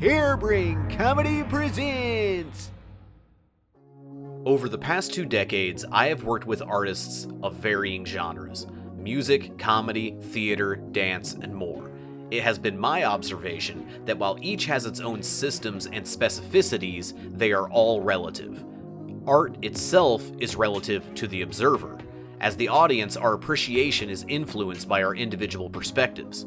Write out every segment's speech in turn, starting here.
Hairbrain Comedy presents. Over the past two decades, I have worked with artists of varying genres music, comedy, theater, dance, and more. It has been my observation that while each has its own systems and specificities, they are all relative. Art itself is relative to the observer. As the audience, our appreciation is influenced by our individual perspectives.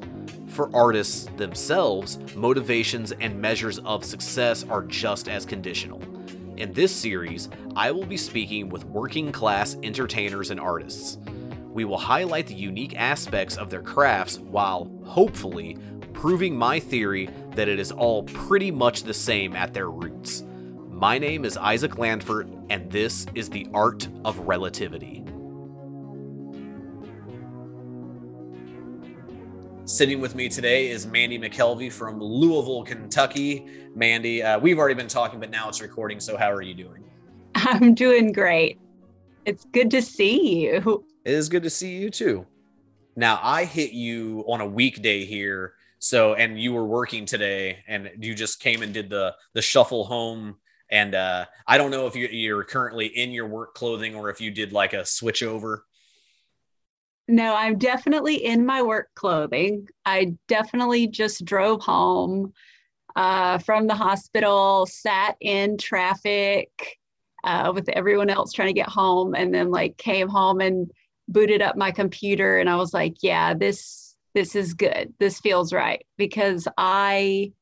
For artists themselves, motivations and measures of success are just as conditional. In this series, I will be speaking with working class entertainers and artists. We will highlight the unique aspects of their crafts while, hopefully, proving my theory that it is all pretty much the same at their roots. My name is Isaac Landford, and this is the Art of Relativity. Sitting with me today is Mandee McKelvey from Louisville, Kentucky. Mandee, uh, we've already been talking, but now it's recording. So, how are you doing? I'm doing great. It's good to see you. It is good to see you too. Now, I hit you on a weekday here. So, and you were working today and you just came and did the the shuffle home. And uh, I don't know if you're, you're currently in your work clothing or if you did like a switch over. No, I'm definitely in my work clothing. I definitely just drove home uh, from the hospital, sat in traffic uh, with everyone else trying to get home, and then like came home and booted up my computer, and I was like, "Yeah, this this is good. This feels right," because I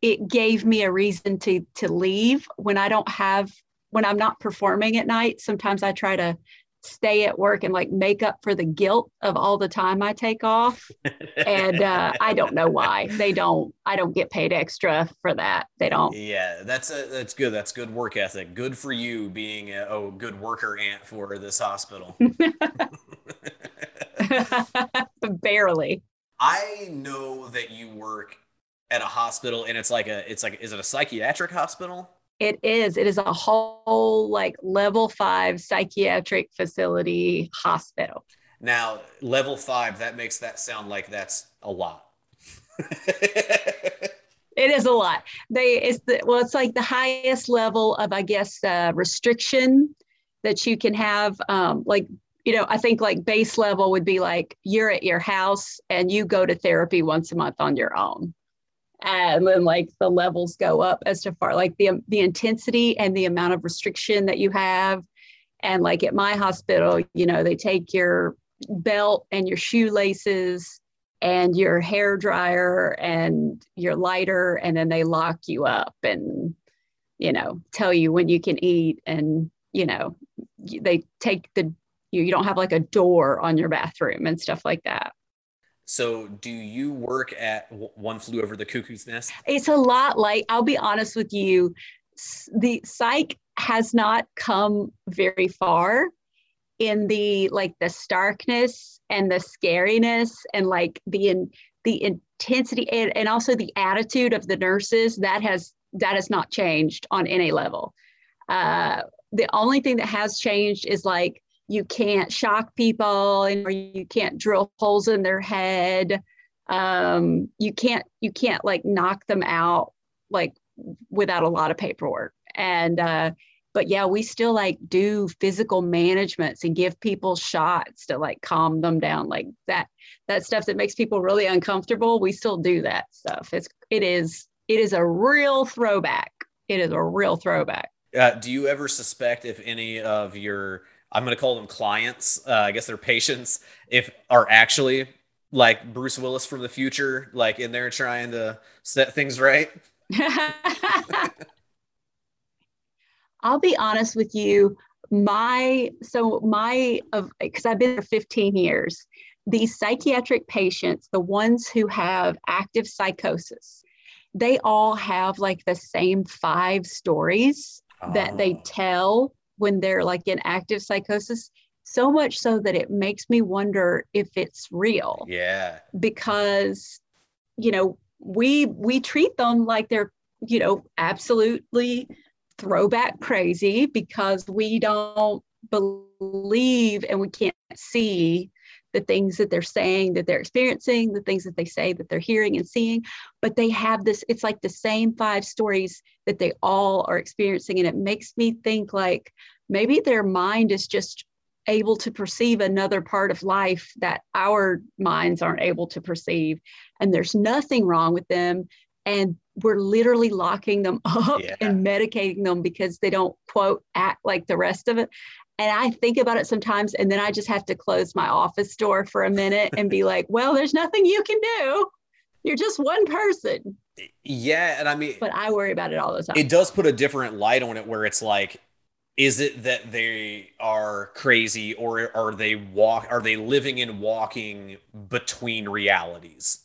it gave me a reason to to leave when I don't have when I'm not performing at night. Sometimes I try to stay at work and like make up for the guilt of all the time I take off. and uh, I don't know why they don't. I don't get paid extra for that. They don't. Yeah, that's a, that's good. That's good work ethic. Good for you being a oh, good worker aunt for this hospital. Barely. I know that you work at a hospital, and it's like a it's like is it a psychiatric hospital? It is. It is a whole like level five psychiatric facility hospital. Now, level five, that makes that sound like that's a lot. it is a lot. They it's the well, it's like the highest level of I guess uh, restriction that you can have. Um, like you know, I think like base level would be like you're at your house and you go to therapy once a month on your own and then like the levels go up as to far like the the intensity and the amount of restriction that you have. And like at my hospital you know they take your belt and your shoelaces and your hair dryer and your lighter and then they lock you up and you know tell you when you can eat. And you know they take the you, you don't have like a door on your bathroom and stuff like that so, do you work at One Flew Over the Cuckoo's Nest? It's a lot like, I'll be honest with you, the psych has not come very far in the like the starkness and the scariness and like the in, the intensity and, and also the attitude of the nurses that has that has not changed on any level. Uh, the only thing that has changed is like you can't shock people or you can't drill holes in their head. Um, you can't you can't like knock them out like without a lot of paperwork. And uh, but yeah we still like do physical managements and give people shots to like calm them down. Like that that stuff that makes people really uncomfortable we still do that stuff. It's it is it is a real throwback. It is a real throwback. Uh, do you ever suspect if any of your I'm going to call them clients. Uh, I guess they're patients. If are actually like Bruce Willis from the future, like in there trying to set things right. I'll be honest with you. My so my of because I've been there 15 years. These psychiatric patients, the ones who have active psychosis, they all have like the same five stories oh. that they oh. tell when they're like in active psychosis so much so that it makes me wonder if it's real. Yeah. Because you know we we treat them like they're you know absolutely throwback crazy because we don't believe and we can't see the things that they're saying that they're experiencing, the things that they say that they're hearing and seeing. But they have this, it's like the same five stories that they all are experiencing. And it makes me think like maybe their mind is just able to perceive another part of life that our minds aren't able to perceive. And there's nothing wrong with them. And we're literally locking them up yeah. and medicating them because they don't quote act like the rest of it. And I think about it sometimes, and then I just have to close my office door for a minute and be like, well, there's nothing you can do. You're just one person. Yeah. And I mean, but I worry about it all the time. It does put a different light on it where it's like, is it that they are crazy or are they walk are they living and walking between realities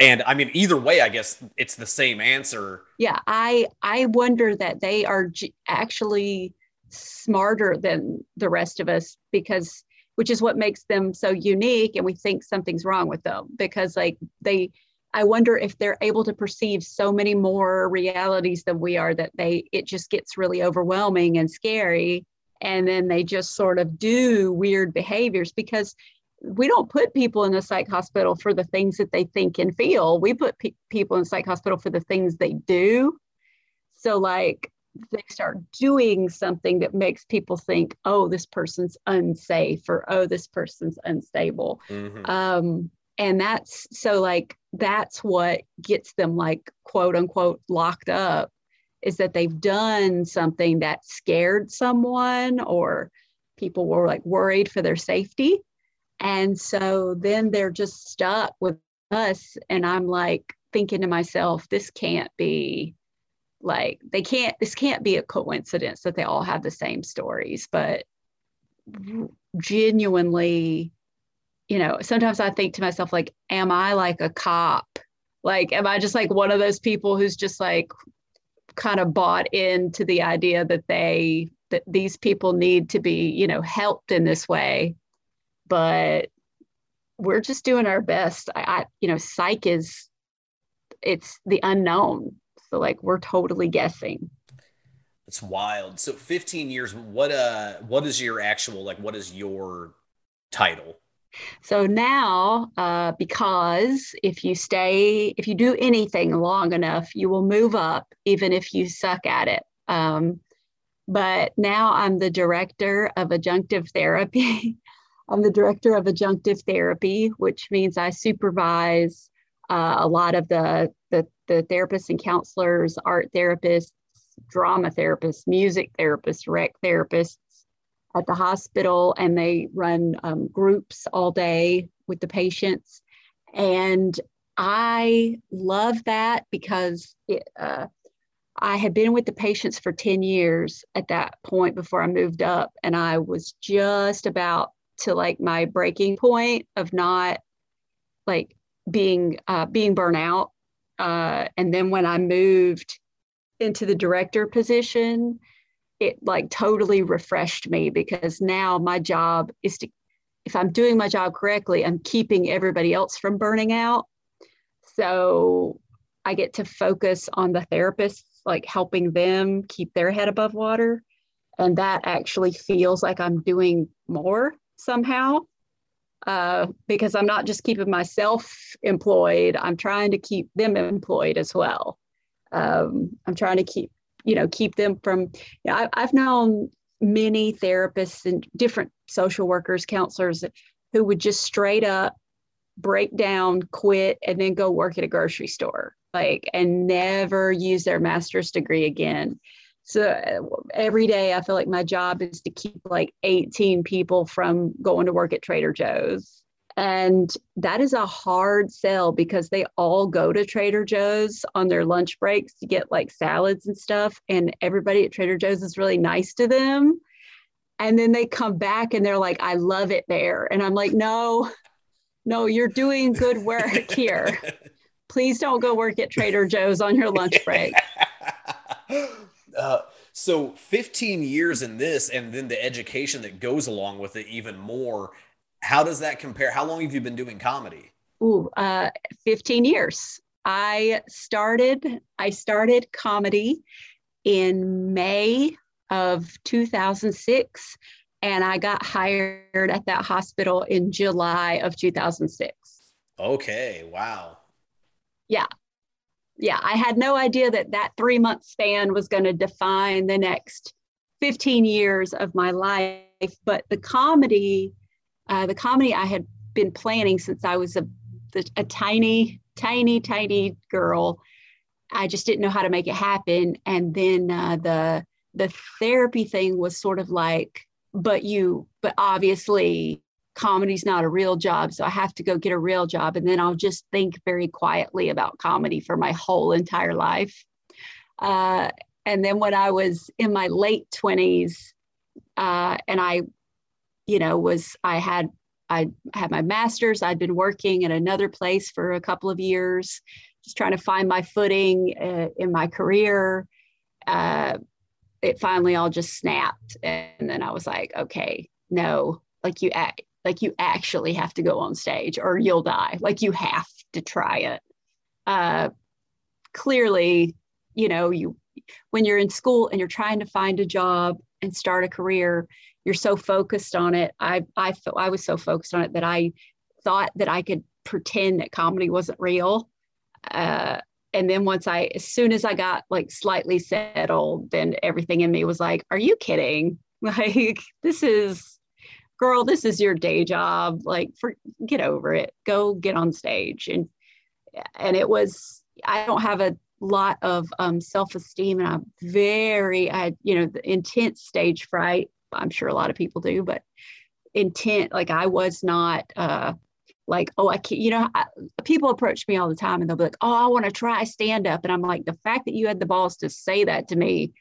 and i mean either way i guess it's the same answer. Yeah i i wonder that they are g- actually smarter than the rest of us because which is what makes them so unique and we think something's wrong with them because like they I wonder if they're able to perceive so many more realities than we are that they it just gets really overwhelming and scary. And then they just sort of do weird behaviors because we don't put people in a psych hospital for the things that they think and feel. We put pe- people in psych hospital for the things they do. So like they start doing something that makes people think, oh, this person's unsafe or oh, this person's unstable. Mm-hmm. Um, and that's so like that's what gets them like quote unquote locked up is that they've done something that scared someone or people were like worried for their safety and so then they're just stuck with us and i'm like thinking to myself this can't be like they can't this can't be a coincidence that they all have the same stories but genuinely you know, sometimes I think to myself, like, am I like a cop? Like, am I just like one of those people who's just like kind of bought into the idea that they, that these people need to be, you know, helped in this way? But we're just doing our best. I, I you know, psych is, it's the unknown. So, like, we're totally guessing. It's wild. So 15 years, what uh what is your actual like what is your title? So now, uh, because if you stay, if you do anything long enough, you will move up, even if you suck at it. Um, but now I'm the director of adjunctive therapy. I'm the director of adjunctive therapy, which means I supervise uh, a lot of the, the, the therapists and counselors, art therapists, drama therapists, music therapists, rec therapists, at the hospital and they run um, groups all day with the patients. And I love that because it, uh, I had been with the patients for 10 years at that point before I moved up. And I was just about to like my breaking point of not like being uh, being burnout. Uh, and then when I moved into the director position, it like totally refreshed me because now my job is to if i'm doing my job correctly i'm keeping everybody else from burning out so i get to focus on the therapists like helping them keep their head above water and that actually feels like i'm doing more somehow uh, because i'm not just keeping myself employed i'm trying to keep them employed as well. Um, i'm trying to keep you know keep them from you know, I, i've known many therapists and different social workers counselors who would just straight up break down quit and then go work at a grocery store like and never use their master's degree again so uh, every day i feel like my job is to keep like 18 people from going to work at trader joe's and that is a hard sell because they all go to Trader Joe's on their lunch breaks to get like salads and stuff. And everybody at Trader Joe's is really nice to them. And then they come back and they're like, I love it there. And I'm like, no, no, you're doing good work here. Please don't go work at Trader Joe's on your lunch break. Uh, so 15 years in this and then the education that goes along with it even more how does that compare? How long have you been doing comedy? Ooh, uh, 15 years. I started I started comedy in May of 2006 and I got hired at that hospital in July of 2006. Okay, wow. Yeah. Yeah, I had no idea that that three month span was going to define the next 15 years of my life. But the comedy, uh, the comedy I had been planning since I was a, a tiny, tiny, tiny girl. I just didn't know how to make it happen. And then uh, the the therapy thing was sort of like, but you, but obviously comedy's not a real job. So I have to go get a real job. And then I'll just think very quietly about comedy for my whole entire life. Uh, and then when I was in my late 20s, uh, and I, you know, was, I had, I had my master's, I'd been working in another place for a couple of years, just trying to find my footing uh, in my career. Uh, it finally all just snapped. And then I was like, okay, no, like you act, like you actually have to go on stage or you'll die. Like you have to try it. Uh, clearly, you know, you when you're in school and you're trying to find a job and start a career, you're so focused on it. I I I was so focused on it that I thought that I could pretend that comedy wasn't real. Uh, and then once I, as soon as I got like slightly settled, then everything in me was like, "Are you kidding? Like this is, girl, this is your day job. Like, for get over it. Go get on stage." And and it was, I don't have a lot of um, self-esteem, and I'm very, I you know, intense stage fright. I'm sure a lot of people do, but intent, like I was not. uh like, oh, I can't, you know, I, people approach me all the time and they'll be like, oh, I want to try stand up. And I'm like, the fact that you had the balls to say that to me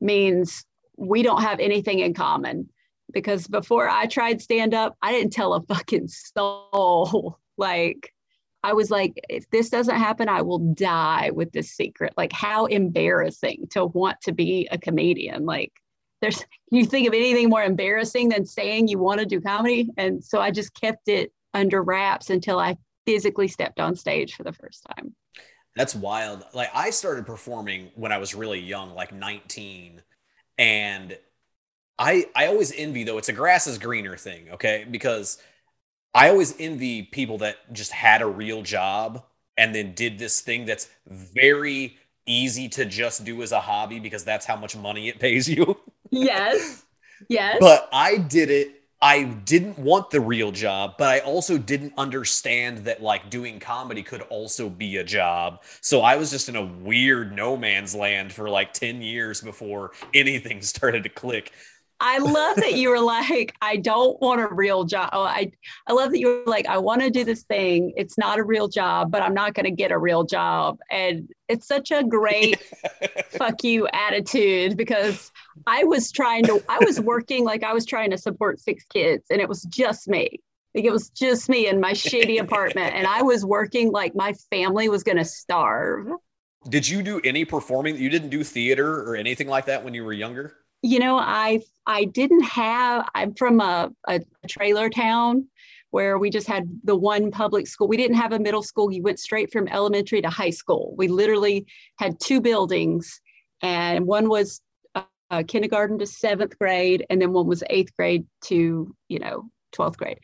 means we don't have anything in common. Because before I tried stand up, I didn't tell a fucking soul. Like, I was like, if this doesn't happen, I will die with this secret. Like, how embarrassing to want to be a comedian. Like, there's, you think of anything more embarrassing than saying you want to do comedy? And so I just kept it under wraps until I physically stepped on stage for the first time. That's wild. Like I started performing when I was really young, like 19, and I I always envy though it's a grass is greener thing, okay? Because I always envy people that just had a real job and then did this thing that's very easy to just do as a hobby because that's how much money it pays you. Yes. Yes. But I did it I didn't want the real job, but I also didn't understand that like doing comedy could also be a job. So I was just in a weird no man's land for like 10 years before anything started to click. I love that you were like, I don't want a real job. Oh, I I love that you were like, I want to do this thing. It's not a real job, but I'm not going to get a real job. And it's such a great fuck you attitude because I was trying to, I was working like I was trying to support six kids and it was just me. Like it was just me in my shitty apartment. And I was working like my family was going to starve. Did you do any performing? You didn't do theater or anything like that when you were younger? You know, I I didn't have. I'm from a, a trailer town where we just had the one public school. We didn't have a middle school. You went straight from elementary to high school. We literally had two buildings, and one was uh, kindergarten to seventh grade, and then one was eighth grade to you know twelfth grade.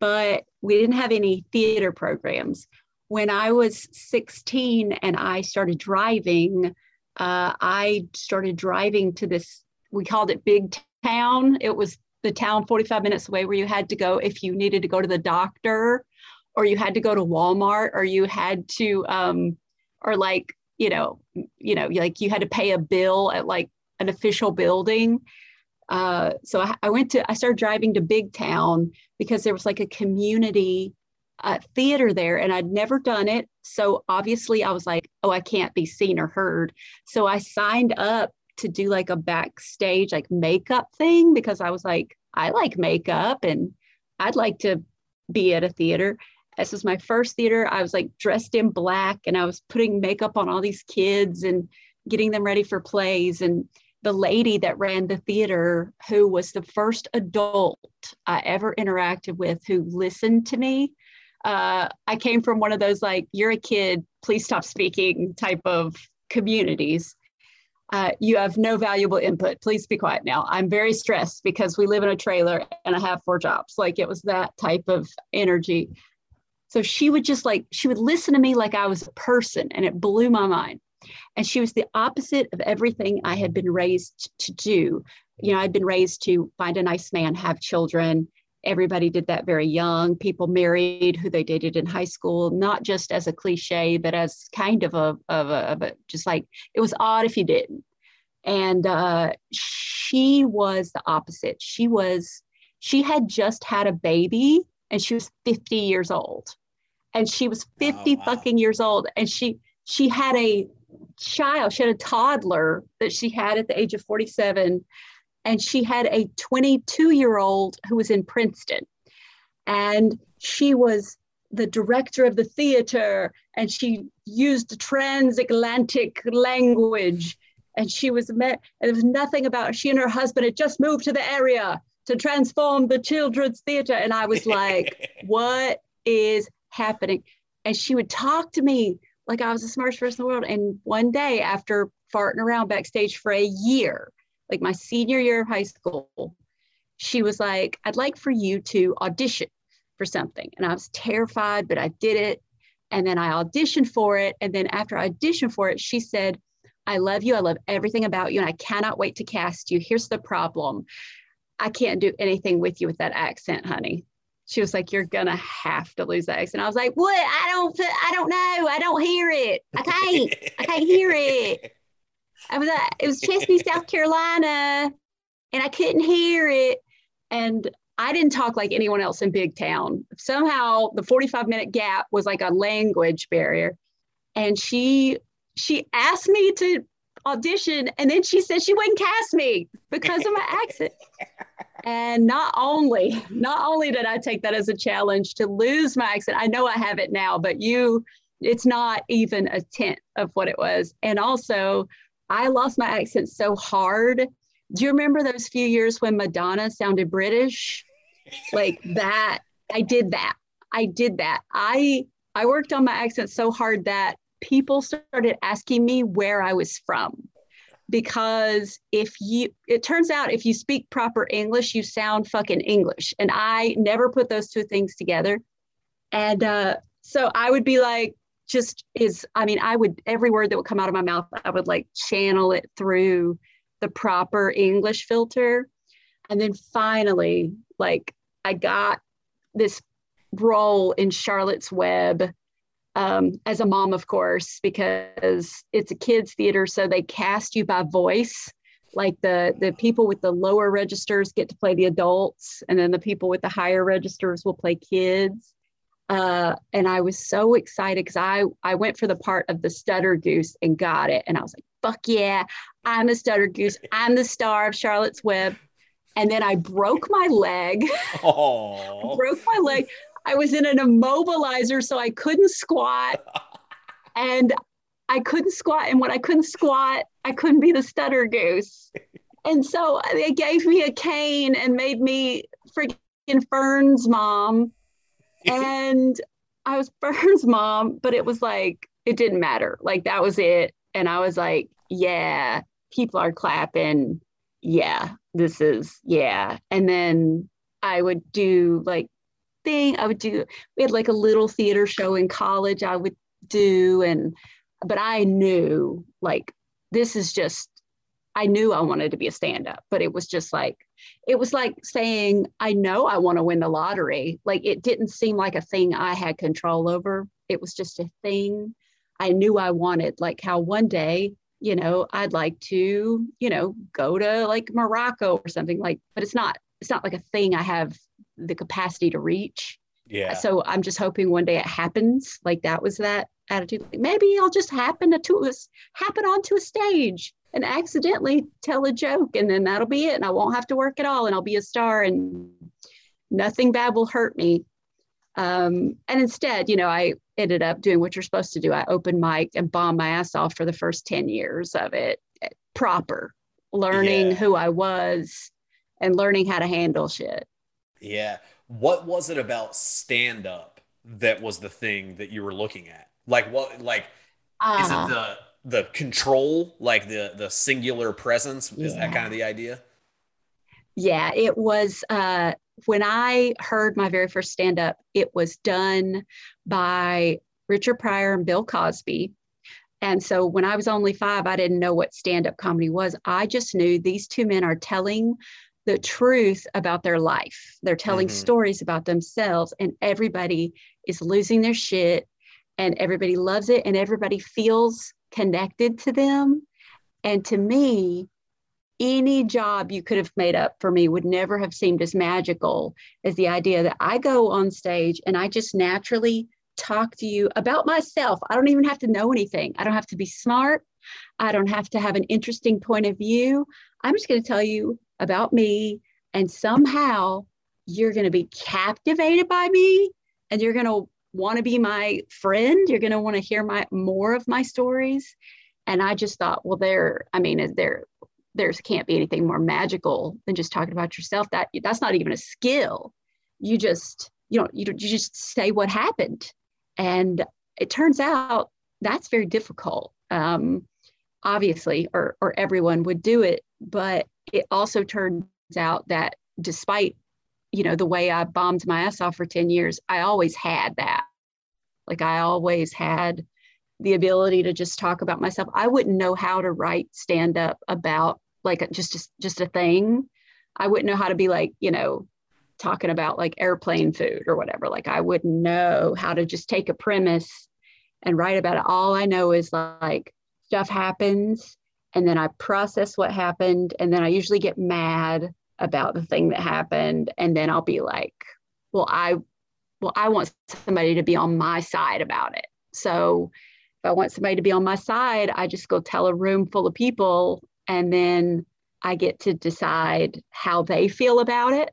But we didn't have any theater programs. When I was 16 and I started driving, uh, I started driving to this. We called it Big Town. It was the town 45 minutes away where you had to go if you needed to go to the doctor, or you had to go to Walmart, or you had to, um, or like you know, you know, like you had to pay a bill at like an official building. Uh, so I, I, went to, I started driving to Big Town because there was like a community uh, theater there and I'd never done it. So obviously I was like, oh, I can't be seen or heard. So I signed up to do like a backstage, like makeup thing because I was like, I like makeup and I'd like to be at a theater. This was my first theater. I was like dressed in black and I was putting makeup on all these kids and getting them ready for plays. And the lady that ran the theater, who was the first adult I ever interacted with who listened to me. Uh, I came from one of those like, you're a kid, please stop speaking type of communities. Uh, you have no valuable input. Please be quiet now. I'm very stressed because we live in a trailer and I have four jobs. Like it was that type of energy. So she would just like, she would listen to me like I was a person and it blew my mind. And she was the opposite of everything I had been raised to do. You know, I'd been raised to find a nice man, have children. Everybody did that very young. People married who they dated in high school, not just as a cliche, but as kind of a, of a, of a just like it was odd if you didn't. And uh, she was the opposite. She was, she had just had a baby and she was 50 years old and she was 50 oh, wow. fucking years old and she she had a child she had a toddler that she had at the age of 47 and she had a 22 year old who was in princeton and she was the director of the theater and she used transatlantic language and she was met there was nothing about she and her husband had just moved to the area to transform the children's theater and i was like what is happening. And she would talk to me like I was the smartest person in the world. And one day, after farting around backstage for a year, like my senior year of high school, she was like, I'd like for you to audition for something. And I was terrified, but I did it. And then I auditioned for it. And then after I auditioned for it, she said, I love you. I love everything about you. And I cannot wait to cast you. Here's the problem I can't do anything with you with that accent, honey she was like, "You're gonna have to lose that accent." I was like, "What? I don't. I don't know. I don't hear it. I can't. I can't hear it." I was. Uh, it was Chesnee, South Carolina, and I couldn't hear it. And I didn't talk like anyone else in big town. Somehow, the 45 minute gap was like a language barrier. And she she asked me to audition, and then she said she wouldn't cast me because of my accent. And not only, not only did I take that as a challenge to lose my accent, I know I have it now, but you, it's not even a tenth of what it was. And also, I lost my accent so hard. Do you remember those few years when Madonna sounded British? Like that, I did that. I did that. I I worked on my accent so hard that people started asking me where I was from because if you it turns out if you speak proper english you sound fucking english and i never put those two things together and uh, so i would be like just is i mean i would every word that would come out of my mouth i would like channel it through the proper english filter and then finally like i got this role in charlotte's web um, as a mom, of course, because it's a kids' theater, so they cast you by voice. Like the the people with the lower registers get to play the adults, and then the people with the higher registers will play kids. Uh, and I was so excited because I I went for the part of the stutter goose and got it, and I was like, "Fuck yeah, I'm the stutter goose. I'm the star of Charlotte's Web." And then I broke my leg. broke my leg. I was in an immobilizer, so I couldn't squat. and I couldn't squat. And when I couldn't squat, I couldn't be the stutter goose. And so they gave me a cane and made me freaking Fern's mom. And I was Fern's mom, but it was like, it didn't matter. Like that was it. And I was like, yeah, people are clapping. Yeah, this is, yeah. And then I would do like thing. I would do, we had like a little theater show in college I would do. And, but I knew like, this is just, I knew I wanted to be a stand up, but it was just like, it was like saying, I know I want to win the lottery. Like it didn't seem like a thing I had control over. It was just a thing I knew I wanted. Like how one day, you know, I'd like to, you know, go to like Morocco or something like, but it's not, it's not like a thing I have the capacity to reach. Yeah. So I'm just hoping one day it happens. Like that was that attitude. Like maybe I'll just happen to us happen onto a stage and accidentally tell a joke and then that'll be it. And I won't have to work at all and I'll be a star and nothing bad will hurt me. Um, and instead, you know, I ended up doing what you're supposed to do. I opened mic and bombed my ass off for the first 10 years of it proper, learning yeah. who I was and learning how to handle shit. Yeah. What was it about stand up that was the thing that you were looking at? Like what like uh, is it uh-huh. The control, like the the singular presence. Is that kind of the idea? Yeah, it was uh, when I heard my very first stand up. It was done by Richard Pryor and Bill Cosby. And so when I was only five, I didn't know what stand up comedy was. I just knew these two men are telling the truth about their life. They're telling mm-hmm. stories about themselves, and everybody is losing their shit, and everybody loves it, and everybody feels connected to them. And to me, any job you could have made up for me would never have seemed as magical as the idea that I go on stage and I just naturally talk to you about myself. I don't even have to know anything. I don't have to be smart. I don't have to have an interesting point of view. I'm just going to tell you about me. And somehow you're going to be captivated by me and you're going to want to be my friend. You're going to want to hear my more of my stories. And I just thought, well, there, I mean, there, there can't be anything more magical than just talking about yourself. That that's not even a skill. You just, you know, you, you just say what happened. And it turns out that's very difficult. Um, obviously, or, or everyone would do it. But it also turns out that despite you know the way i bombed my ass off for 10 years i always had that. Like i always had the ability to just talk about myself. I wouldn't know how to write stand up about like just just just a thing. I wouldn't know how to be like you know talking about like airplane food or whatever. Like i wouldn't know how to just take a premise and write about it. All i know is like stuff happens and then I process what happened and then I usually get mad about the thing that happened. And then I'll be like well I well I want somebody to be on my side about it. So if I want somebody to be on my side I just go tell a room full of people and then I get to decide how they feel about it.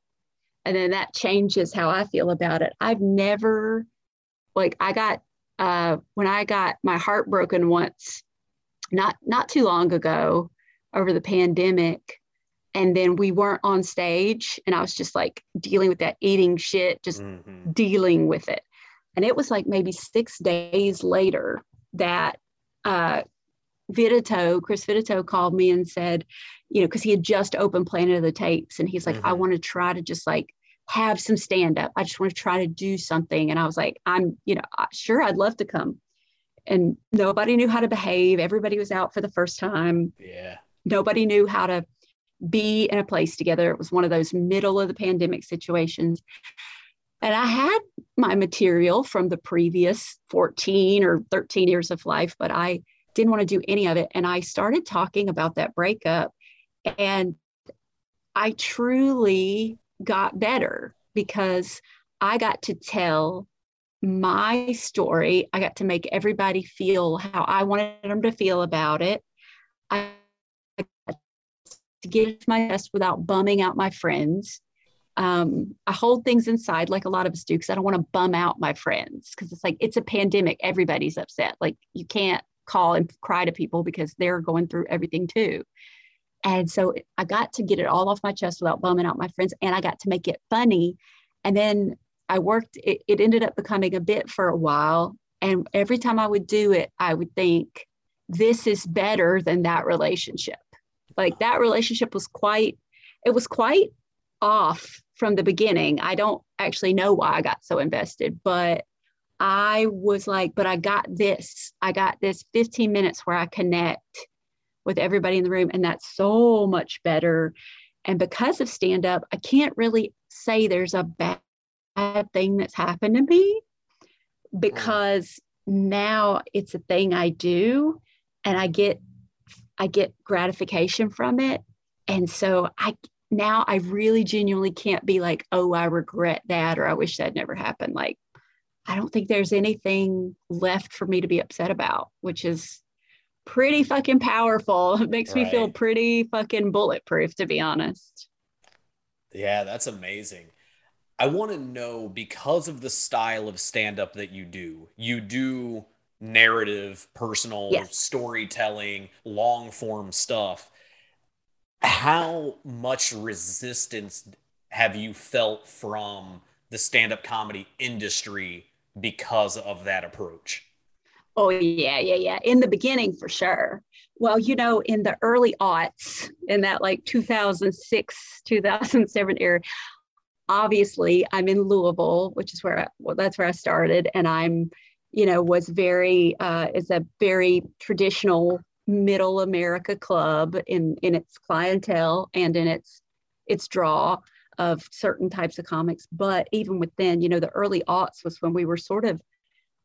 And then that changes how I feel about it. I've never like I got uh when I got my heart broken once not not too long ago over the pandemic and then we weren't on stage and i was just like dealing with that eating shit just mm-hmm. dealing with it and it was like maybe six days later that uh vidito chris vidito called me and said you know because he had just opened planet of the tapes and he's like mm-hmm. i want to try to just like have some stand up i just want to try to do something and i was like i'm you know sure i'd love to come and nobody knew how to behave. Everybody was out for the first time. Yeah. Nobody knew how to be in a place together. It was one of those middle of the pandemic situations. And I had my material from the previous 14 or 13 years of life, but I didn't want to do any of it. And I started talking about that breakup. And I truly got better because I got to tell my story. I got to make everybody feel how I wanted them to feel about it. I to get my best without bumming out my friends. Um, I hold things inside like a lot of us do because I don't want to bum out my friends because it's like it's a pandemic. Everybody's upset. Like you can't call and cry to people because they're going through everything too. And so I got to get it all off my chest without bumming out my friends, and I got to make it funny. And then I worked, it, it ended up becoming a bit for a while. And every time I would do it, I would think, this is better than that relationship. Like that relationship was quite, it was quite off from the beginning. I don't actually know why I got so invested, but I was like, but I got this. I got this 15 minutes where I connect with everybody in the room, and that's so much better. And because of stand up, I can't really say there's a bad bad thing that's happened to me mm. because now it's a thing I do and I get I get gratification from it. And so I now I really genuinely can't be like, oh, I regret that or I wish that never happened. Like, I don't think there's anything left for me to be upset about, which is pretty fucking powerful. It makes right. me feel pretty fucking bulletproof, to be honest. Yeah, that's amazing. I want to know because of the style of stand up that you do, you do narrative, personal yes. storytelling, long form stuff. How much resistance have you felt from the stand up comedy industry because of that approach? Oh yeah, yeah, yeah. In the beginning, for sure. Well, you know, in the early aughts, in that like 2006, 2007 era, obviously I'm in Louisville, which is where I, well, that's where I started, and I'm, you know, was very uh, is a very traditional middle America club in in its clientele and in its its draw of certain types of comics. But even within, you know, the early aughts was when we were sort of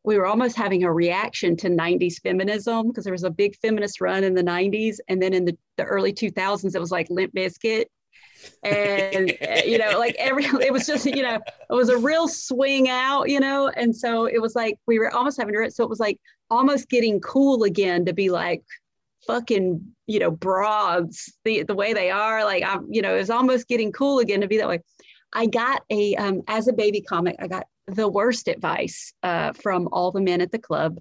we were almost having a reaction to 90s feminism because there was a big feminist run in the 90s and then in the, the early 2000s it was like limp bizkit and eh, you know like every it was just you know it was a real swing out you know? And so it was like we were almost having to it. so it was like almost getting cool again to be like fucking you know broads the the way they are. Like i'm you know it's almost getting cool again to be that way. I got a um, as a baby comic i got the worst advice uh, from all the men at the club.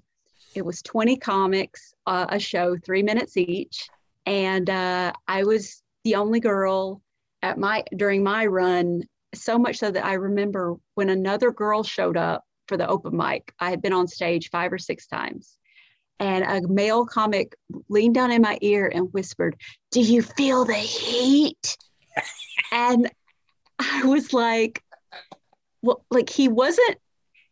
It was 20 comics uh, a show three minutes each. And uh, i was the only girl at my during my run so much so that i remember when another girl showed up for the open mic i had been on stage five or six times and a male comic leaned down in my ear and whispered, Do you feel the heat? and I was like, Well, like he wasn't,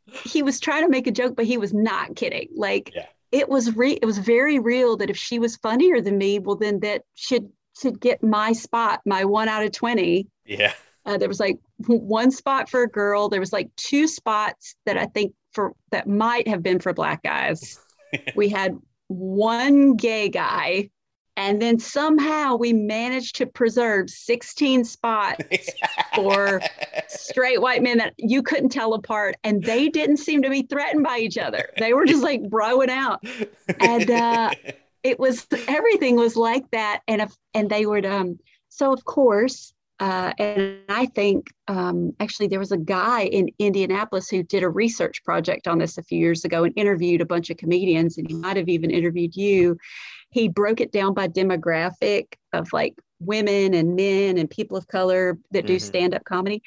he was trying to make a joke, but he was not kidding. Like yeah. it was re it was very real that if she was funnier than me, well, then that should should get my spot, my one out of 20. Yeah. Uh, there was like one spot for a girl. There was like two spots that I think for that might have been for black guys we had one gay guy and then somehow we managed to preserve 16 spots for straight white men that you couldn't tell apart and they didn't seem to be threatened by each other they were just like broing out and uh, it was everything was like that and if, and they would um so of course uh, and I think um, actually there was a guy in Indianapolis who did a research project on this a few years ago and interviewed a bunch of comedians, and he might have even interviewed you. He broke it down by demographic of like women and men and people of color that do mm-hmm. stand up comedy.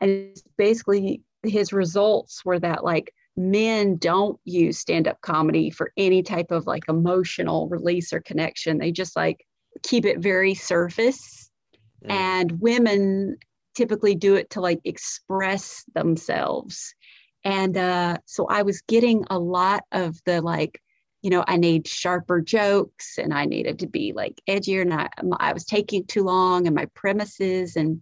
And basically, his results were that like men don't use stand up comedy for any type of like emotional release or connection. They just like keep it very surface mm. and women typically do it to like express themselves and uh, so i was getting a lot of the like you know i need sharper jokes and i needed to be like edgier and I, I was taking too long and my premises and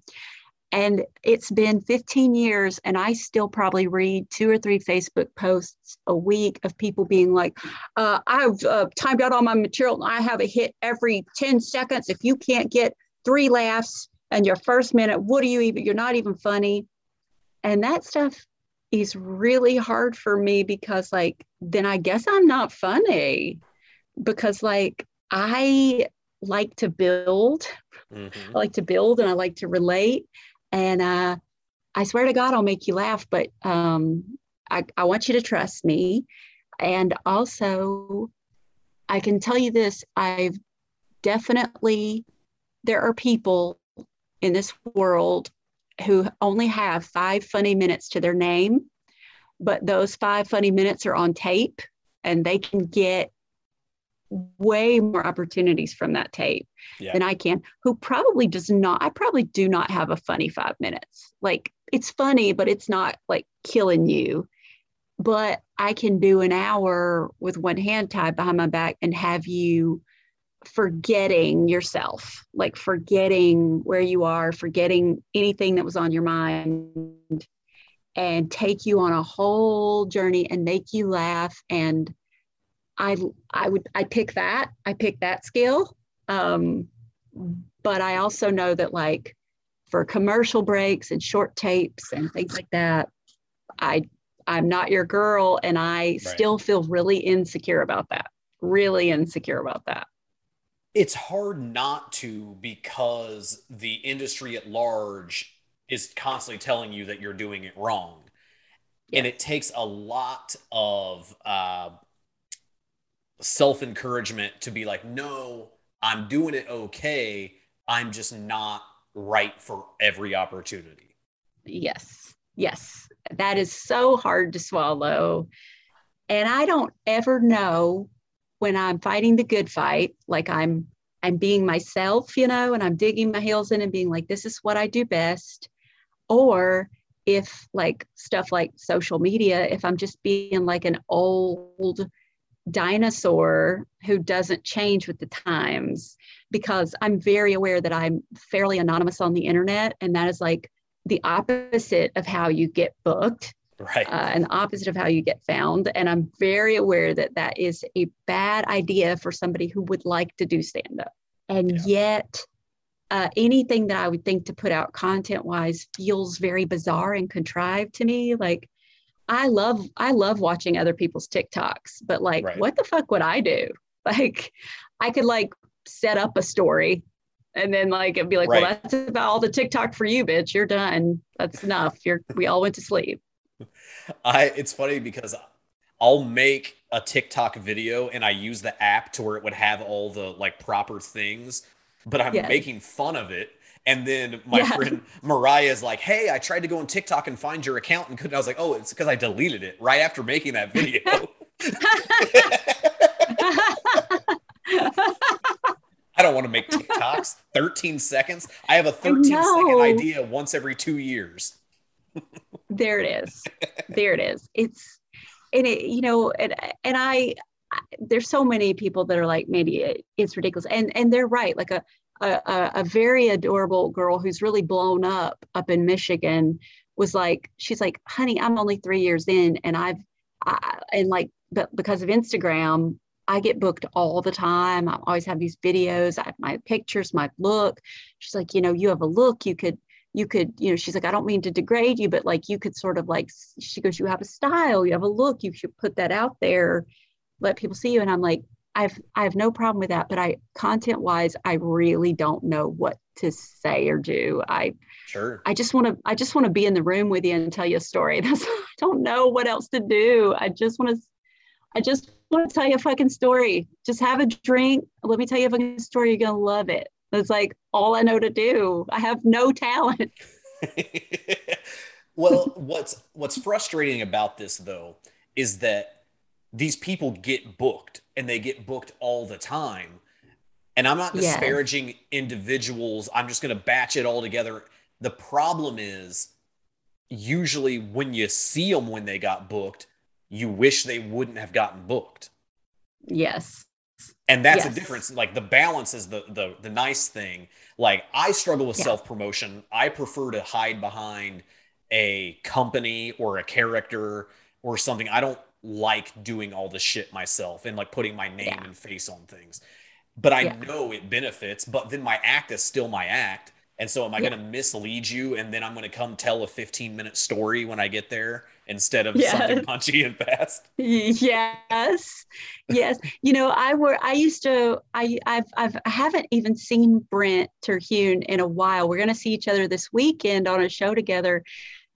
and it's been 15 years and i still probably read two or three facebook posts a week of people being like uh, i've uh, timed out all my material and i have a hit every 10 seconds if you can't get three laughs and your first minute, what are you even, you're not even funny. And that stuff is really hard for me because, like, then I guess I'm not funny because, like, I like to build. Mm-hmm. I like to build and I like to relate. And uh, I swear to God, I'll make you laugh, but um, I, I want you to trust me. And also, I can tell you this I've definitely there are people in this world who only have five funny minutes to their name, but those five funny minutes are on tape and they can get way more opportunities from that tape yeah. than I can, who probably does not, I probably do not have a funny five minutes. Like it's funny, but it's not like killing you. But I can do an hour with one hand tied behind my back and have you forgetting yourself, like forgetting where you are, forgetting anything that was on your mind, and take you on a whole journey and make you laugh. And I, I would, I pick that. I pick that skill. Um, but I also know that like for commercial breaks and short tapes and things like that, I, I'm not your girl, and I right. still feel really insecure about that. Really insecure about that it's hard not to because the industry at large is constantly telling you that you're doing it wrong. Yeah. And it takes a lot of uh, self encouragement to be like, no, I'm doing it okay. I'm just not right for every opportunity. Yes. Yes. That is so hard to swallow And I don't ever know when I'm fighting the good fight, like I'm I'm being myself, you know, and I'm digging my heels in and being like, this is what I do best. Or if like stuff like social media, if I'm just being like an old dinosaur who doesn't change with the times, because I'm very aware that I'm fairly anonymous on the internet. And that is like the opposite of how you get booked right uh, and the opposite of how you get found and i'm very aware that that is a bad idea for somebody who would like to do stand up and yeah. yet uh, anything that i would think to put out content wise feels very bizarre and contrived to me like i love i love watching other people's tiktoks but like right. what the fuck would i do like i could like set up a story and then like it'd be like right. well that's about all the tiktok for you bitch you're done that's enough you're we all went to sleep I it's funny because I'll make a TikTok video and I use the app to where it would have all the like proper things, but I'm yes. making fun of it. And then my yeah. friend Mariah is like, "Hey, I tried to go on TikTok and find your account and couldn't." I was like, "Oh, it's because I deleted it right after making that video." I don't want to make TikToks 13 seconds. I have a 13 second idea once every two years there it is there it is it's and it you know and and i there's so many people that are like maybe it's ridiculous and and they're right like a a, a very adorable girl who's really blown up up in michigan was like she's like honey i'm only three years in and i've I, and like but because of instagram I get booked all the time. I always have these videos. I have my pictures, my look. She's like, you know, you have a look. You could you could, you know, she's like, I don't mean to degrade you, but like you could sort of like, she goes, you have a style, you have a look, you should put that out there, let people see you. And I'm like, I've I have no problem with that, but I content wise, I really don't know what to say or do. I sure I just want to I just want to be in the room with you and tell you a story. That's I don't know what else to do. I just want to I just want to tell you a fucking story. Just have a drink. Let me tell you a fucking story. You're gonna love it. It's like all I know to do. I have no talent. well, what's what's frustrating about this though is that these people get booked and they get booked all the time. And I'm not disparaging yes. individuals. I'm just going to batch it all together. The problem is usually when you see them when they got booked, you wish they wouldn't have gotten booked. Yes and that's yes. a difference like the balance is the the the nice thing like i struggle with yeah. self promotion i prefer to hide behind a company or a character or something i don't like doing all the shit myself and like putting my name yeah. and face on things but i yeah. know it benefits but then my act is still my act and so am i going to mislead you and then i'm going to come tell a 15 minute story when i get there instead of something punchy and fast. Yes, yes. You know, I were I used to I I've I've I haven't even seen Brent Terhune in a while. We're gonna see each other this weekend on a show together,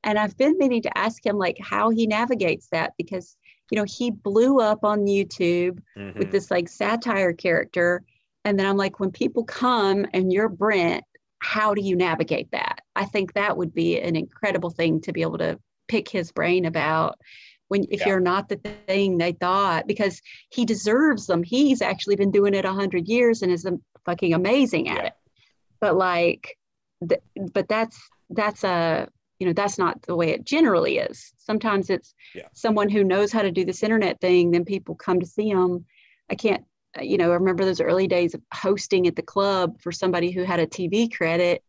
and I've been meaning to ask him like how he navigates that because you know he blew up on YouTube mm-hmm. with this like satire character, and then I'm like when people come and you're Brent. How do you navigate that? I think that would be an incredible thing to be able to pick his brain about when if yeah. you're not the thing they thought because he deserves them he's actually been doing it a hundred years and is fucking amazing at yeah. it but like th- but that's that's a you know that's not the way it generally is sometimes it's yeah. someone who knows how to do this internet thing then people come to see them i can't you know i remember those early days of hosting at the club for somebody who had a tv credit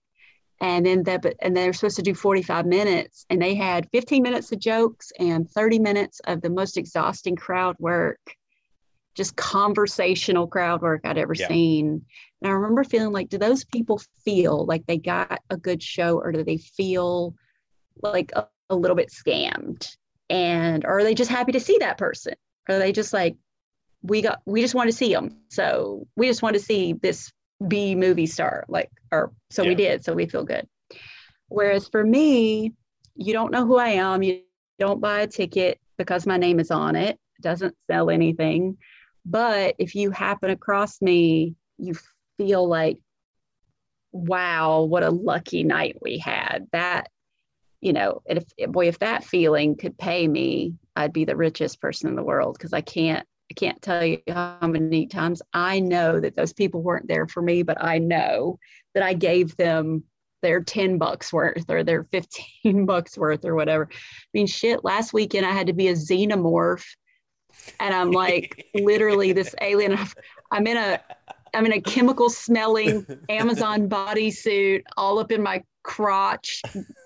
and then that and they're supposed to do 45 minutes and they had 15 minutes of jokes and 30 minutes of the most exhausting crowd work just conversational crowd work i'd ever yeah. seen and i remember feeling like do those people feel like they got a good show or do they feel like a, a little bit scammed and are they just happy to see that person are they just like we got we just want to see them so we just want to see this B movie star, like, or so yeah. we did. So we feel good. Whereas for me, you don't know who I am. You don't buy a ticket because my name is on it. it doesn't sell anything. But if you happen across me, you feel like, wow, what a lucky night we had. That you know, if eh, boy, if that feeling could pay me, I'd be the richest person in the world because I can't I can't tell you how many times I know that those people weren't there for me, but I know that I gave them their 10 bucks worth or their 15 bucks worth or whatever. I mean, shit, last weekend I had to be a xenomorph. And I'm like literally this alien. I'm in a I'm in a chemical smelling Amazon bodysuit all up in my crotch,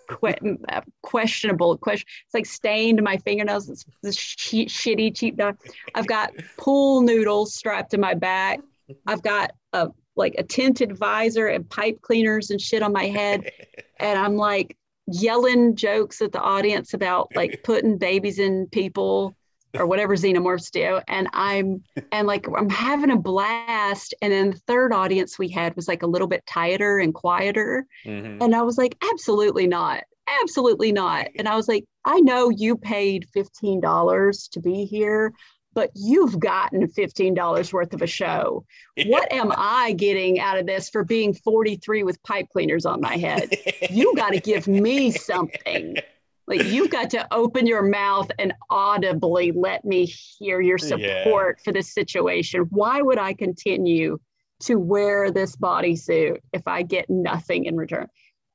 que- uh, questionable question. It's like stained my fingernails. It's this sh- shitty cheap dog. I've got pool noodles strapped to my back. I've got a like a tinted visor and pipe cleaners and shit on my head, and I'm like yelling jokes at the audience about like putting babies in people or whatever xenomorphs do. And I'm and like I'm having a blast. And then the third audience we had was like a little bit tighter and quieter. Mm-hmm. And I was like, absolutely not. Absolutely not. And I was like, I know you paid $15 to be here, but you've gotten $15 worth of a show. What am I getting out of this for being 43 with pipe cleaners on my head? You got to give me something. Like you've got to open your mouth and audibly let me hear your support yeah. for this situation. Why would I continue to wear this bodysuit if I get nothing in return?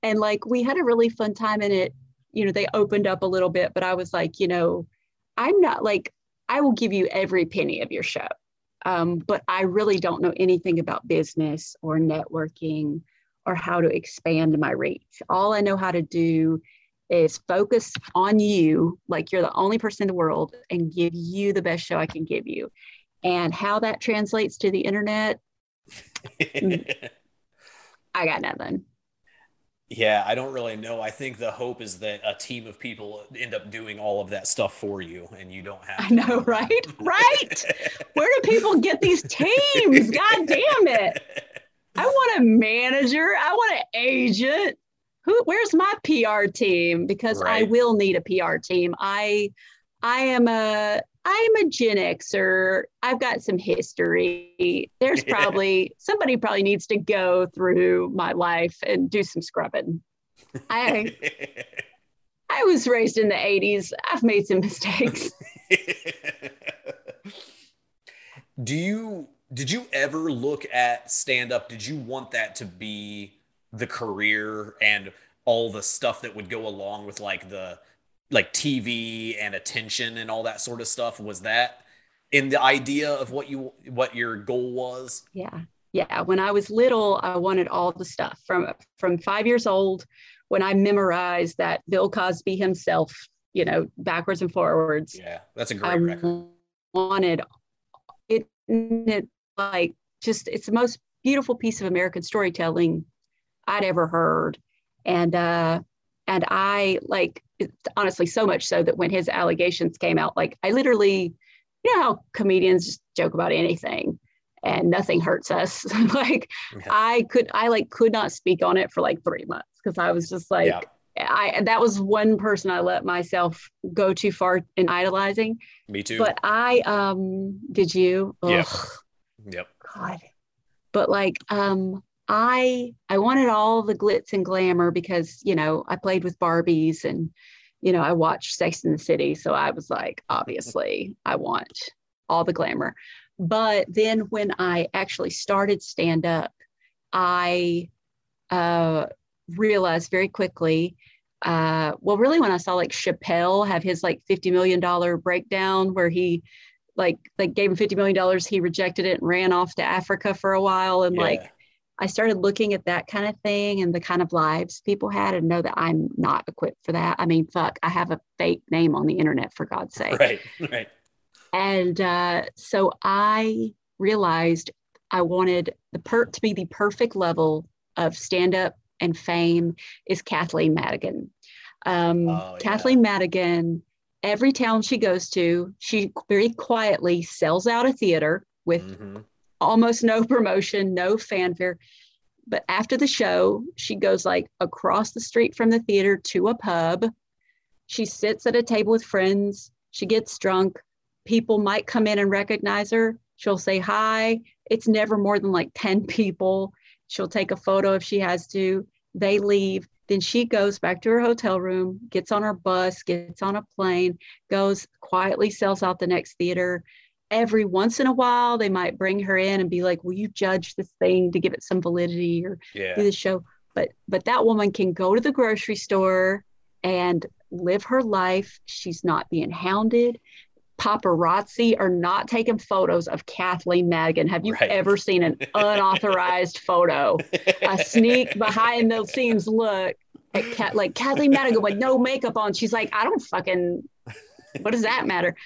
And like we had a really fun time in it. You know, they opened up a little bit, but I was like, you know, I'm not like, I will give you every penny of your show. Um, but I really don't know anything about business or networking or how to expand my reach. All I know how to do is focus on you like you're the only person in the world and give you the best show I can give you. And how that translates to the internet, I got nothing. Yeah, I don't really know. I think the hope is that a team of people end up doing all of that stuff for you and you don't have. I know, right? right. Where do people get these teams? God damn it. I want a manager. I want an agent who where's my PR team? Because right. I will need a PR team. I I am a I am a Gen Xer. I've got some history. There's probably somebody probably needs to go through my life and do some scrubbing. I I was raised in the 80s. I've made some mistakes. do you did you ever look at stand up? Did you want that to be the career and all the stuff that would go along with like the like TV and attention and all that sort of stuff. Was that in the idea of what you what your goal was? Yeah. Yeah. When i was little i wanted all the stuff from from 5 years old when i memorized that bill cosby himself you know backwards and forwards. Yeah. That's a great I record. wanted it, it like just it's the most beautiful piece of american storytelling I'd ever heard. And uh, and I like honestly so much so that when his allegations came out, like I literally, you know how comedians just joke about anything and nothing hurts us. like yeah. I could I like could not speak on it for like three months because I was just like yeah. I that was one person I let myself go too far in idolizing. Me too. But I um did you? Yeah. Yep. God. But like um I I wanted all the glitz and glamour because you know I played with Barbies and you know I watched Sex in the City, so I was like, obviously I want all the glamour. But then when I actually started stand up, I uh, realized very quickly. Uh, well, really, when I saw like Chappelle have his like fifty million dollar breakdown where he like like gave him fifty million dollars, he rejected it and ran off to Africa for a while, and yeah. like I started looking at that kind of thing and the kind of lives people had and know that I'm not equipped for that. I mean, fuck, I have a fake name on the internet for God's sake. Right, right. And uh, so I realized I wanted the per to be the perfect level of stand up and fame is Kathleen Madigan. Um, oh, yeah. Kathleen Madigan, every town she goes to, she very quietly sells out a theater with mm-hmm almost no promotion, no fanfare. But after the show, she goes like across the street from the theater to a pub. She sits at a table with friends. She gets drunk. People might come in and recognize her. She'll say hi. It's never more than like 10 people. She'll take a photo if she has to. They leave. Then she goes back to her hotel room, gets on her bus, gets on a plane, goes quietly, sells out the next theater. Every once in a while, they might bring her in and be like, "Will you judge this thing to give it some validity or Yeah. do the show?" But but that woman can go to the grocery store and live her life. She's not being hounded. Paparazzi are not taking photos of Kathleen Madigan. Have you Right. ever seen an unauthorized photo? A sneak behind the scenes look at Kat, like Kathleen Madigan with no makeup on. She's like, I don't fucking, what does that matter?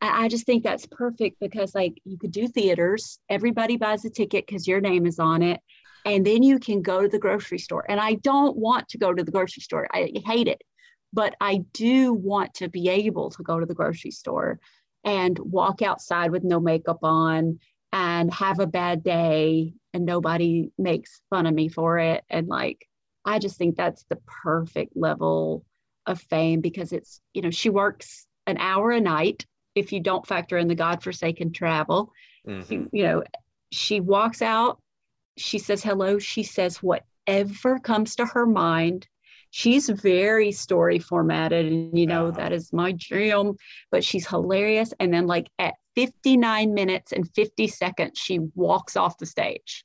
I, just think that's perfect because like you could do theaters, everybody buys a ticket because your name is on it. And then you can go to the grocery store. And I don't want to go to the grocery store. I hate it. But I do want to be able to go to the grocery store and walk outside with no makeup on and have a bad day and nobody makes fun of me for it. And like, I just think that's the perfect level of fame because it's, you know, she works an hour a night if you don't factor in the godforsaken travel. Mhm. You, you know, she walks out, she says hello, she says whatever comes to her mind. She's very story formatted, and you know, that is my dream, but she's hilarious. And then, like, at 59 minutes and 50 seconds, she walks off the stage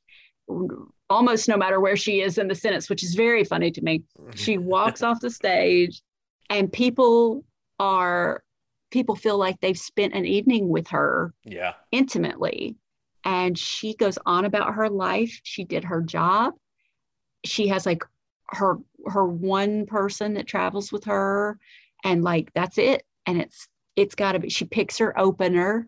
almost no matter where she is in the sentence, which is very funny to me. She walks off the stage, and people are people feel like they've spent an evening with her yeah. intimately. And she goes on about her life. She did her job. She has like her her one person that travels with her, and like that's it. And it's it's got to be. She picks her opener,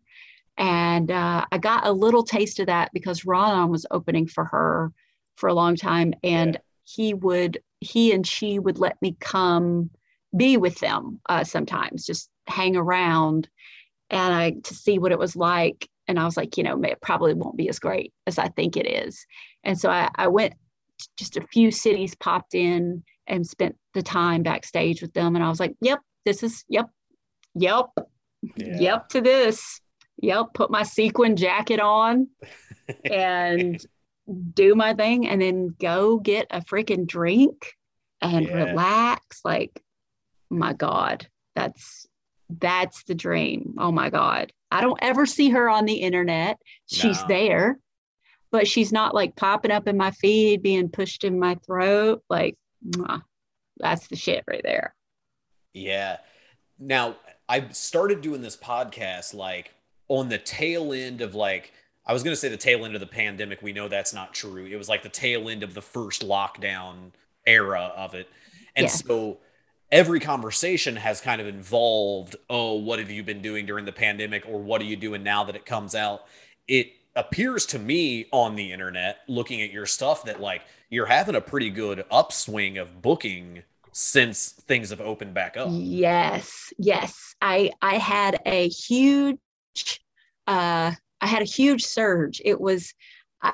and uh, I got a little taste of that because Ron was opening for her for a long time, and Yeah. he would he and she would let me come be with them uh, sometimes, just hang around, and I to see what it was like. And I was like, you know, it probably won't be as great as I think it is. And so I, I went just a few cities, popped in, and spent the time backstage with them. And I was like, yep, this is yep, yep, Yeah. yep to this. Yep, put my sequin jacket on and do my thing and then go get a freaking drink and Yeah. relax. Like, my God, that's that's the dream. Oh my God. I don't ever see her on the internet. She's No. there, but she's not like popping up in my feed, being pushed in my throat. Like, mwah, that's the shit right there. Yeah. Now, I started doing this podcast like on the tail end of like, I was going to say the tail end of the pandemic. We know that's not true. It was like the tail end of the first lockdown era of it. And Yeah. so every conversation has kind of involved, oh, what have you been doing during the pandemic or what are you doing now that it comes out? It appears to me on the internet, looking at your stuff, that like you're having a pretty good upswing of booking since things have opened back up. Yes, yes. I I had a huge uh I had a huge surge. It was I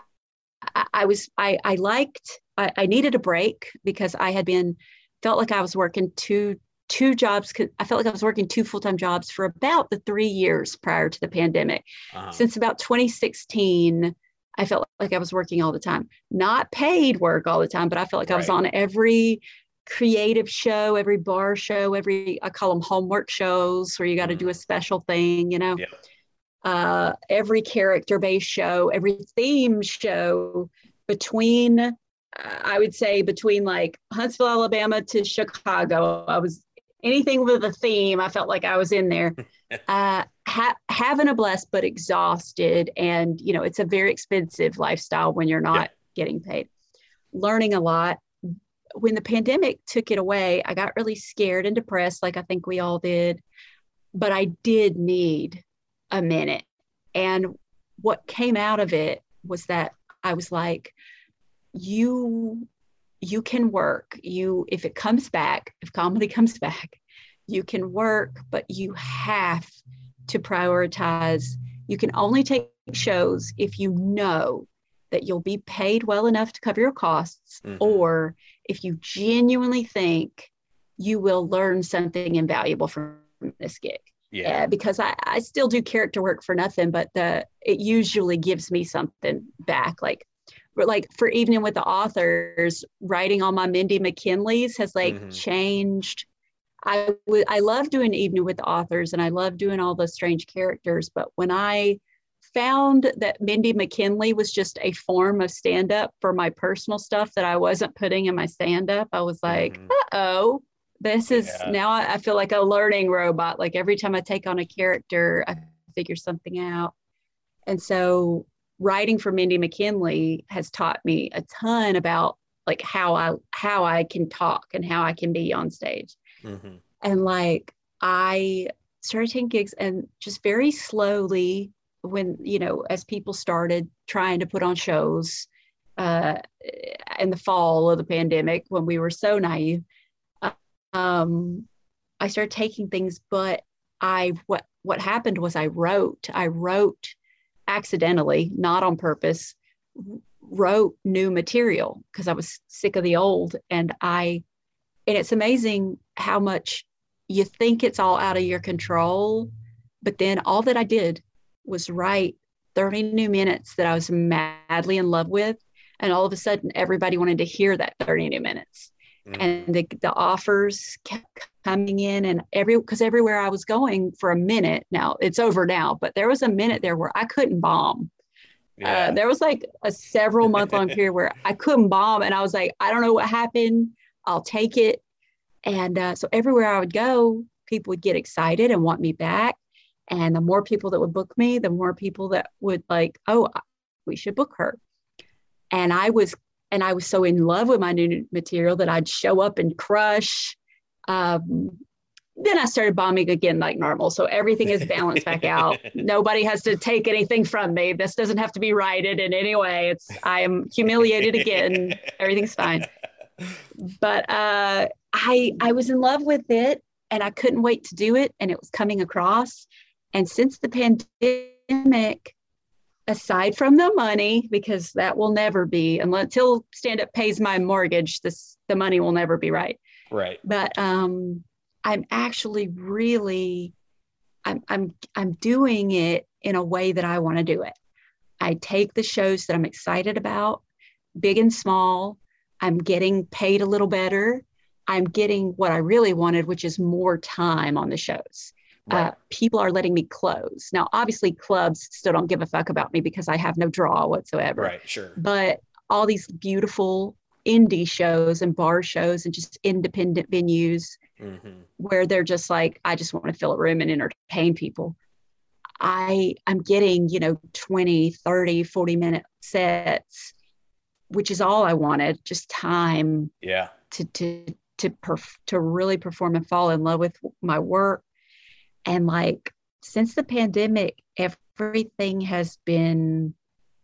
I, was I I liked I, I needed a break because I had been felt like I was working two two jobs. I felt like I was working two full-time jobs for about the three years prior to the pandemic. Uh-huh. Since about 2016, I felt like I was working all the time. Not paid work all the time, but I felt like I was on every creative show, every bar show, every I call them homework shows where you got to do a special thing, you know. Yeah. Uh, every character-based show, every theme show between I would say between like Huntsville, Alabama to Chicago. I was anything with a theme. I felt like I was in there. uh, ha- having a blast, but exhausted, and you know it's a very expensive lifestyle when you're not getting paid. Learning a lot. When the pandemic took it away, I got really scared and depressed, like I think we all did. But I did need a minute, and what came out of it was that I was like, you you can work you if it comes back if comedy comes back you can work but you have to prioritize you can only take shows if you know that you'll be paid well enough to cover your costs Mhm. or if you genuinely think you will learn something invaluable from this gig Yeah. uh, because I, I still do character work for nothing, but the it usually gives me something back. Like like for evening with the authors writing on my Mandee McKelvey's has like Mhm. changed i would i love doing evening with the authors and i love doing all the strange characters but when i found that Mandee McKelvey was just a form of stand up for my personal stuff that i wasn't putting in my stand up i was like Mhm. uh-oh this is Yeah. now I, I feel like a learning robot like every time i take on a character i figure something out and so writing for Mandee McKelvey has taught me a ton about like how i how i can talk and how i can be on stage Mhm. and like i started taking gigs and just very slowly when you know as people started trying to put on shows uh in the fall of the pandemic when we were so naive um i started taking things but i what what happened was i wrote i wrote accidentally not on purpose wrote new material because i was sick of the old and i and it's amazing how much you think it's all out of your control but then all that i did was write 30 new minutes that i was madly in love with and all of a sudden everybody wanted to hear that 30 new minutes. And the, the offers kept coming in and every because everywhere i was going for a minute now it's over now but there was a minute there where i couldn't bomb. Yeah. uh, there was like a several month long period where i couldn't bomb and i was like i don't know what happened. I'll take it. And uh, so everywhere i would go people would get excited and want me back. And the more people that would book me the more people that would like oh we should book her. And i was and i was so in love with my new material that i'd show up and crush um, then i started bombing again like normal. So everything is balanced back out. Nobody has to take anything from me. This doesn't have to be righted in any way. It's i am humiliated again. Everything's fine. But uh, I I was in love with it and I couldn't wait to do it. And it was coming across. And since the pandemic, aside from the money, because that will never be until stand up pays my mortgage, this the money will never be right. Right. But um, I'm actually really I'm I'm I'm doing it in a way that I want to do it. I take the shows that I'm excited about, big and small. I'm getting paid a little better. I'm getting what I really wanted, which is more time on the shows. Right. Uh, people are letting me close. Now, obviously, clubs still don't give a fuck about me because I have no draw whatsoever. right. Sure. But all these beautiful indie shows and bar shows and just independent venues Mhm. where they're just like, I just want to fill a room and entertain people. I I'm getting, you know, 20, 30, 40 minute sets, which is all I wanted, just time Yeah. to to to perf- to really perform and fall in love with my work. And like since the pandemic, everything has been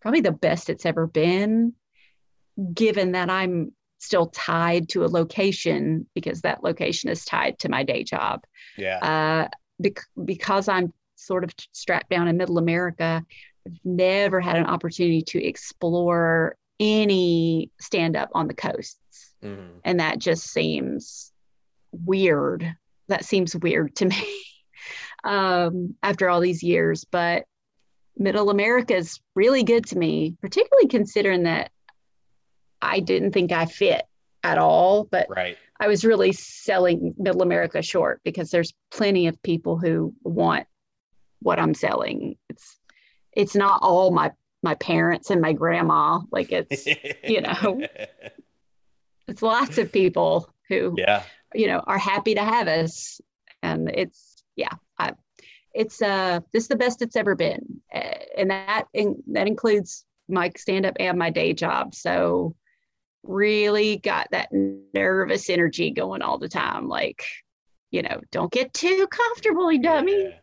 probably the best it's ever been, given that I'm still tied to a location because that location is tied to my day job. Yeah. Uh, bec- because I'm sort of strapped down in middle America, I've never had an opportunity to explore any stand up on the coasts. Mhm. And that just seems weird. That seems weird to me um, after all these years. But middle America is really good to me, particularly considering that I didn't think I fit at all. But Right. I was really selling middle America short because there's plenty of people who want what I'm selling. It's it's not all my my parents and my grandma. Like it's you know. it's lots of people who yeah. you know are happy to have us and it's yeah I, it's uh this is the best it's ever been and that in, that includes my stand up and my day job so really got that nervous energy going all the time like you know don't get too comfortable you dummy Yeah.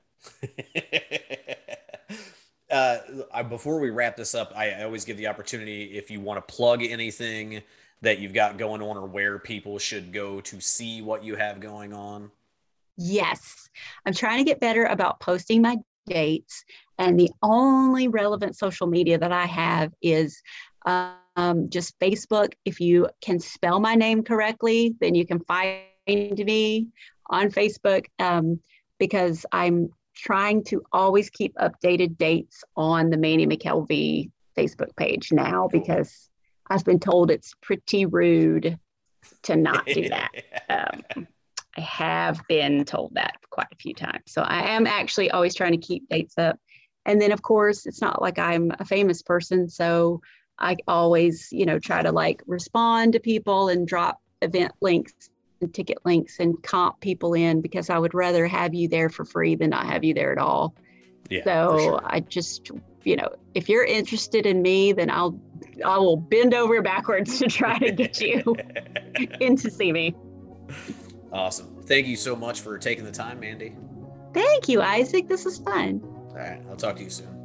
uh, before we wrap this up, I, I always give the opportunity if you want to plug anything that you've got going on or where people should go to see what you have going on. Yes, I'm trying to get better about posting my dates. And the only relevant social media that I have is um, just Facebook. If you can spell my name correctly, then you can find me on Facebook um, because I'm trying to always keep updated dates on the Mandee McKelvey Facebook page now because I've been told it's pretty rude to not do that. Um, I have been told that quite a few times. So I am actually always trying to keep dates up. And then, of course, it's not like I'm a famous person. So I always, you know, try to like respond to people and drop event links and ticket links and comp people in because I would rather have you there for free than not have you there at all. Yeah. so sure. I just, you know, if you're interested in me, then I'll I will bend over backwards to try to get you in to see me. Awesome. Thank you so much for taking the time, Mandee. Thank you, Isaac. This is fun. All right. I'll talk to you soon.